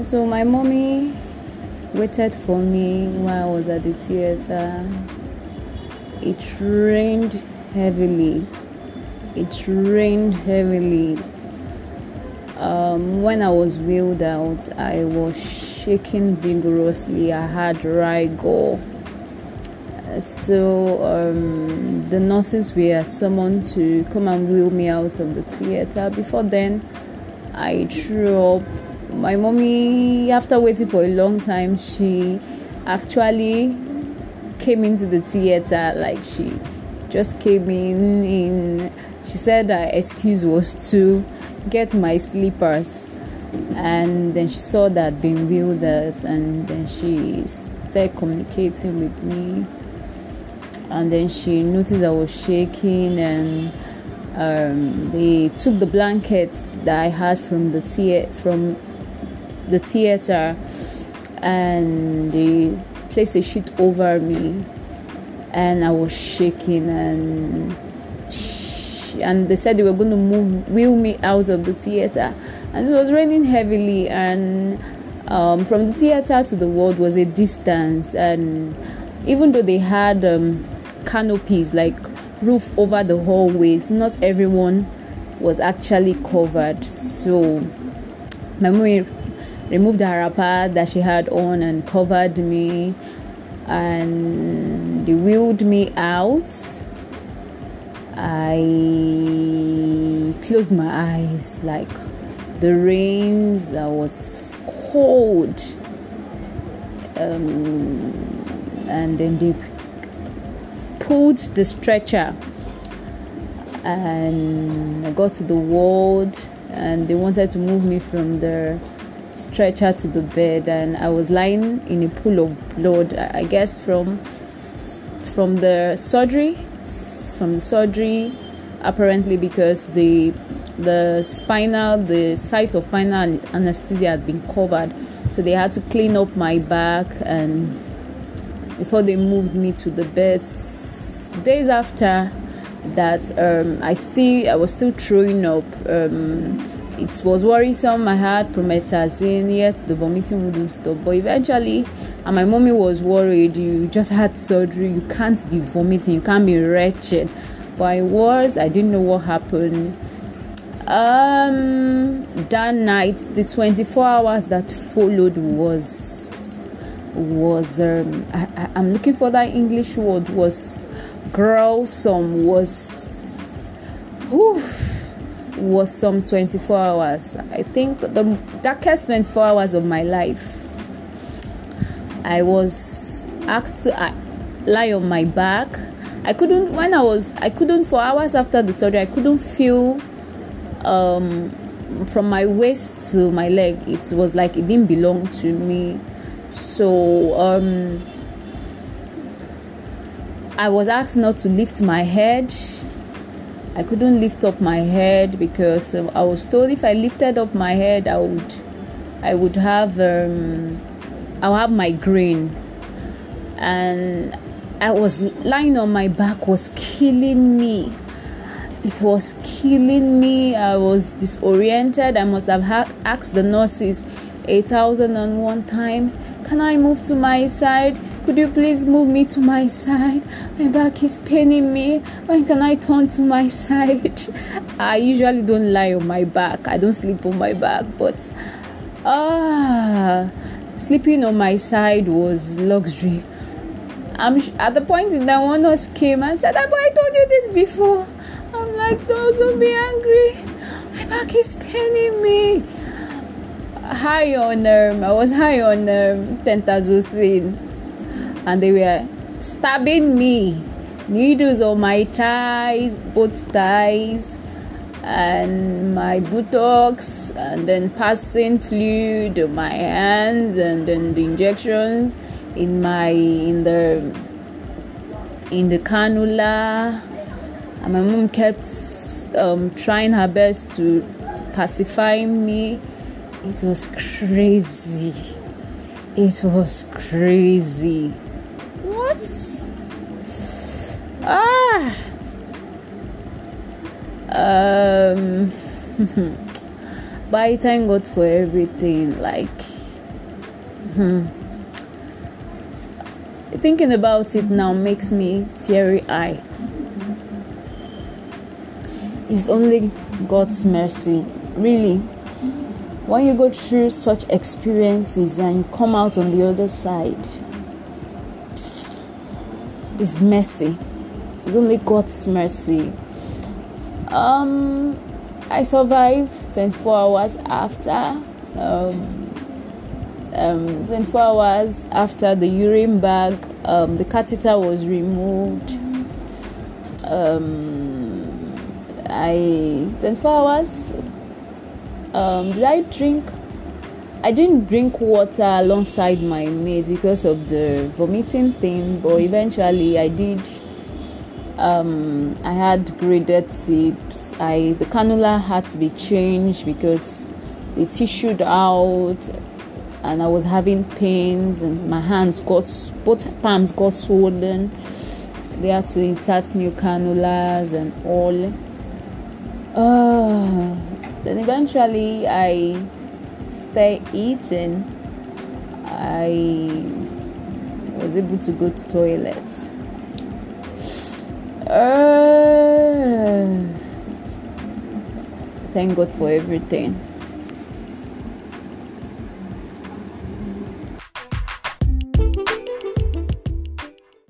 So my mommy waited for me while I was at the theater. It rained heavily. It rained heavily. Um, when I was wheeled out, I was shaking vigorously. I had rigor. So um, the nurses were summoned to come and wheel me out of the theater. Before then, I threw up. My mommy, after waiting for a long time, she actually came into the theater like she just came in in she said her excuse was to get my slippers. And then she saw that being out and then she started communicating with me. And then she noticed I was shaking and um, they took the blanket that I had from the theater from the theater and they placed a sheet over me and I was shaking and sh- and they said they were going to move wheel me out of the theater. And it was raining heavily and um, from the theater to the ward was a distance and even though they had um, canopies like roof over the hallways not everyone was actually covered. So my mom removed her wrapper that she had on and covered me and wheeled me out. I closed my eyes like the rains. I was cold. Um, and then they pulled the stretcher and I got to the ward and they wanted to move me from the stretcher to the bed and I was lying in a pool of blood I guess from from the surgery from the surgery apparently because the the spinal the site of spinal anesthesia had been covered so they had to clean up my back and before they moved me to the bed days after that um, I still I was still throwing up. Um, it was worrisome. I had promethazine, yet the vomiting wouldn't stop. But eventually, and my mommy was worried. You just had surgery. You can't be vomiting. You can't be wretched. But I was. I didn't know what happened. Um, that night, the 24 hours that followed was was um, I, I, I'm looking for that English word was gruesome was whew, was some 24 hours. I think the darkest 24 hours of my life i was asked to uh, lie on my back. I couldn't when i was i couldn't for hours after the surgery i couldn't feel um, from my waist to my leg. It was like it didn't belong to me. So um, I was asked not to lift my head. I couldn't lift up my head because I was told if I lifted up my head, I would, I would have, um, I'll have migraine, and I was lying on my back was killing me. It was killing me. I was disoriented. I must have ha- asked the nurses a thousand and one time, "Can I move to my side?" Could you please move me to my side? My back is paining me. When can I turn to my side? I usually don't lie on my back. I don't sleep on my back, but ah, sleeping on my side was luxury. I'm at the point in that one nurse came and said, "But I told you this before." I'm like, "Don't be angry. My back is paining me." High on um, I was high on um, pentazocine and they were stabbing me. Needles on my thighs both thighs and my buttocks and then passing fluid on my hands and then the injections in my in the in the cannula. And my mom kept um, trying her best to pacify me. It was crazy. It was crazy Ah. Um. but I thank God for everything. Like Hmm. Thinking about it now makes me teary eye. It's only God's mercy, really. When you go through such experiences and you come out on the other side, it's mercy. It's only God's mercy. Um, I survived 24 hours after. Um, um, 24 hours after the urine bag, um, the catheter was removed. Um, I 24 hours. Um, did I drink? I didn't drink water alongside my mate because of the vomiting thing, but eventually I did. Um, I had graded tips. I the cannula had to be changed because it tissued out, and I was having pains, and my hands got both palms got swollen. They had to insert new cannulas and all. Uh, then eventually I stay eating, I was able to go to toilet. Uh, thank God for everything.